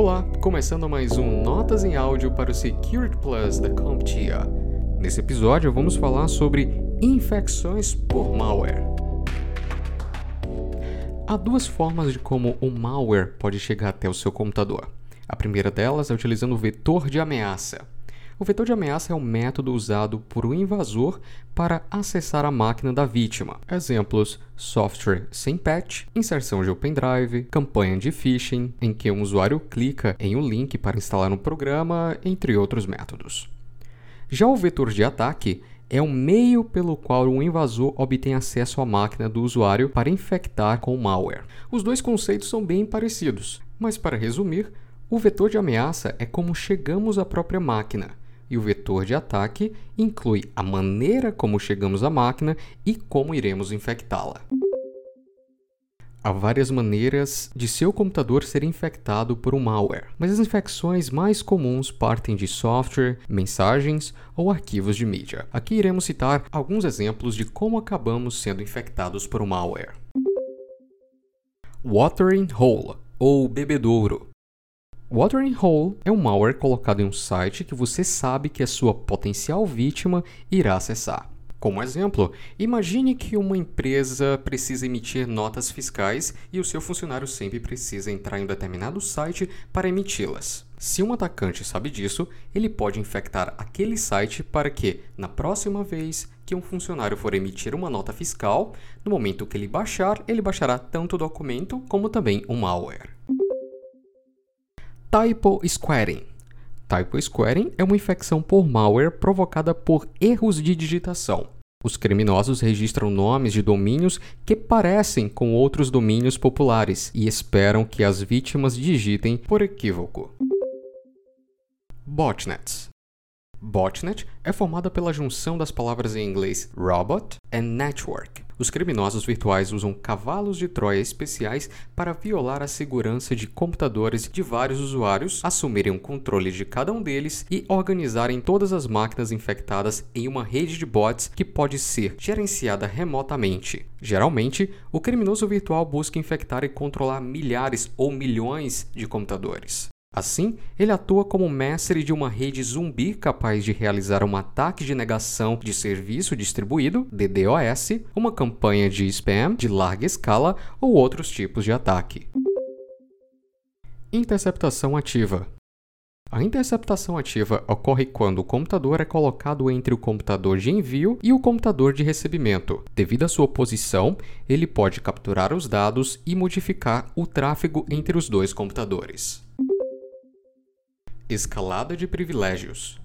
Olá, começando mais um Notas em Áudio para o Security Plus da CompTIA. Nesse episódio vamos falar sobre infecções por malware. Há duas formas de como o malware pode chegar até o seu computador. A primeira delas é utilizando o vetor de ameaça. O vetor de ameaça é um método usado por um invasor para acessar a máquina da vítima. Exemplos: software sem patch, inserção de Open Drive, campanha de phishing, em que um usuário clica em um link para instalar um programa, entre outros métodos. Já o vetor de ataque é o meio pelo qual o invasor obtém acesso à máquina do usuário para infectar com malware. Os dois conceitos são bem parecidos, mas para resumir, o vetor de ameaça é como chegamos à própria máquina e o vetor de ataque inclui a maneira como chegamos à máquina e como iremos infectá-la. Há várias maneiras de seu computador ser infectado por um malware, mas as infecções mais comuns partem de software, mensagens ou arquivos de mídia. Aqui iremos citar alguns exemplos de como acabamos sendo infectados por um malware. Watering Hole ou bebedouro Watering Hole é um malware colocado em um site que você sabe que a sua potencial vítima irá acessar. Como exemplo, imagine que uma empresa precisa emitir notas fiscais e o seu funcionário sempre precisa entrar em um determinado site para emiti-las. Se um atacante sabe disso, ele pode infectar aquele site para que, na próxima vez que um funcionário for emitir uma nota fiscal, no momento que ele baixar, ele baixará tanto o documento como também o malware. Typo Squaring. Typo é uma infecção por malware provocada por erros de digitação. Os criminosos registram nomes de domínios que parecem com outros domínios populares e esperam que as vítimas digitem por equívoco. Botnets. Botnet é formada pela junção das palavras em inglês robot e network. Os criminosos virtuais usam cavalos de Troia especiais para violar a segurança de computadores de vários usuários, assumirem o controle de cada um deles e organizarem todas as máquinas infectadas em uma rede de bots que pode ser gerenciada remotamente. Geralmente, o criminoso virtual busca infectar e controlar milhares ou milhões de computadores. Assim, ele atua como mestre de uma rede zumbi capaz de realizar um ataque de negação de serviço distribuído, DDoS, uma campanha de spam de larga escala ou outros tipos de ataque. Interceptação ativa. A interceptação ativa ocorre quando o computador é colocado entre o computador de envio e o computador de recebimento. Devido à sua posição, ele pode capturar os dados e modificar o tráfego entre os dois computadores. Escalada de privilégios.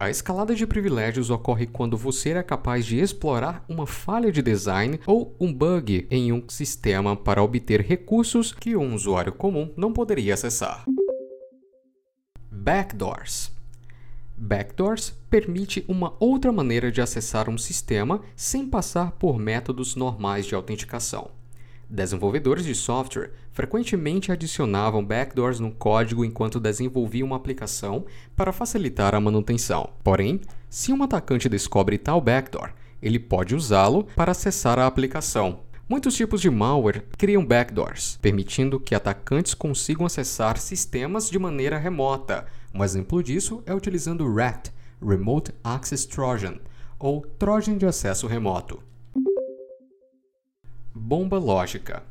A escalada de privilégios ocorre quando você é capaz de explorar uma falha de design ou um bug em um sistema para obter recursos que um usuário comum não poderia acessar. Backdoors. Backdoors permite uma outra maneira de acessar um sistema sem passar por métodos normais de autenticação. Desenvolvedores de software frequentemente adicionavam backdoors no código enquanto desenvolviam uma aplicação para facilitar a manutenção. Porém, se um atacante descobre tal backdoor, ele pode usá-lo para acessar a aplicação. Muitos tipos de malware criam backdoors, permitindo que atacantes consigam acessar sistemas de maneira remota. Um exemplo disso é utilizando RAT, Remote Access Trojan, ou Trojan de acesso remoto. Bomba lógica.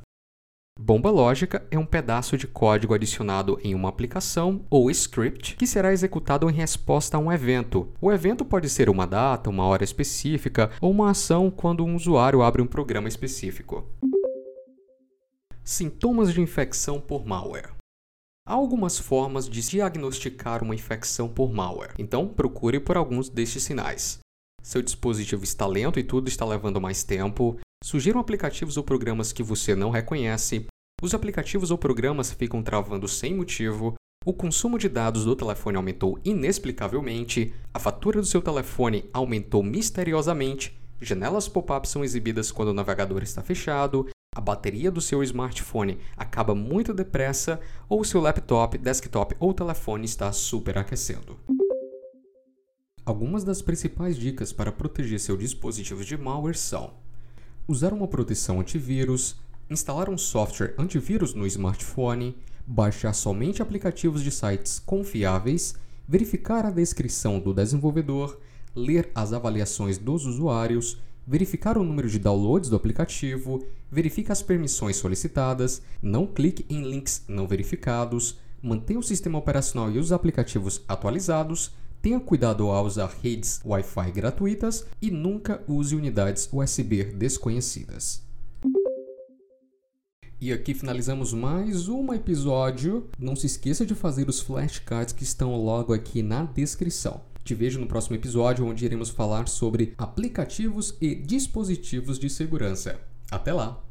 Bomba lógica é um pedaço de código adicionado em uma aplicação ou script que será executado em resposta a um evento. O evento pode ser uma data, uma hora específica ou uma ação quando um usuário abre um programa específico. Sintomas de infecção por malware. Há algumas formas de diagnosticar uma infecção por malware, então procure por alguns destes sinais. Seu dispositivo está lento e tudo está levando mais tempo, Sugiram aplicativos ou programas que você não reconhece, os aplicativos ou programas ficam travando sem motivo, o consumo de dados do telefone aumentou inexplicavelmente, a fatura do seu telefone aumentou misteriosamente, janelas pop-up são exibidas quando o navegador está fechado, a bateria do seu smartphone acaba muito depressa ou seu laptop, desktop ou telefone está superaquecendo. Algumas das principais dicas para proteger seu dispositivo de malware são usar uma proteção antivírus, instalar um software antivírus no smartphone, baixar somente aplicativos de sites confiáveis, verificar a descrição do desenvolvedor, ler as avaliações dos usuários, verificar o número de downloads do aplicativo, verifique as permissões solicitadas, não clique em links não verificados, mantenha o sistema operacional e os aplicativos atualizados, tenha cuidado ao usar redes Wi-Fi gratuitas e nunca use unidades USB desconhecidas. E aqui finalizamos mais um episódio. Não se esqueça de fazer os flashcards que estão logo aqui na descrição. Te vejo no próximo episódio, onde iremos falar sobre aplicativos e dispositivos de segurança. Até lá!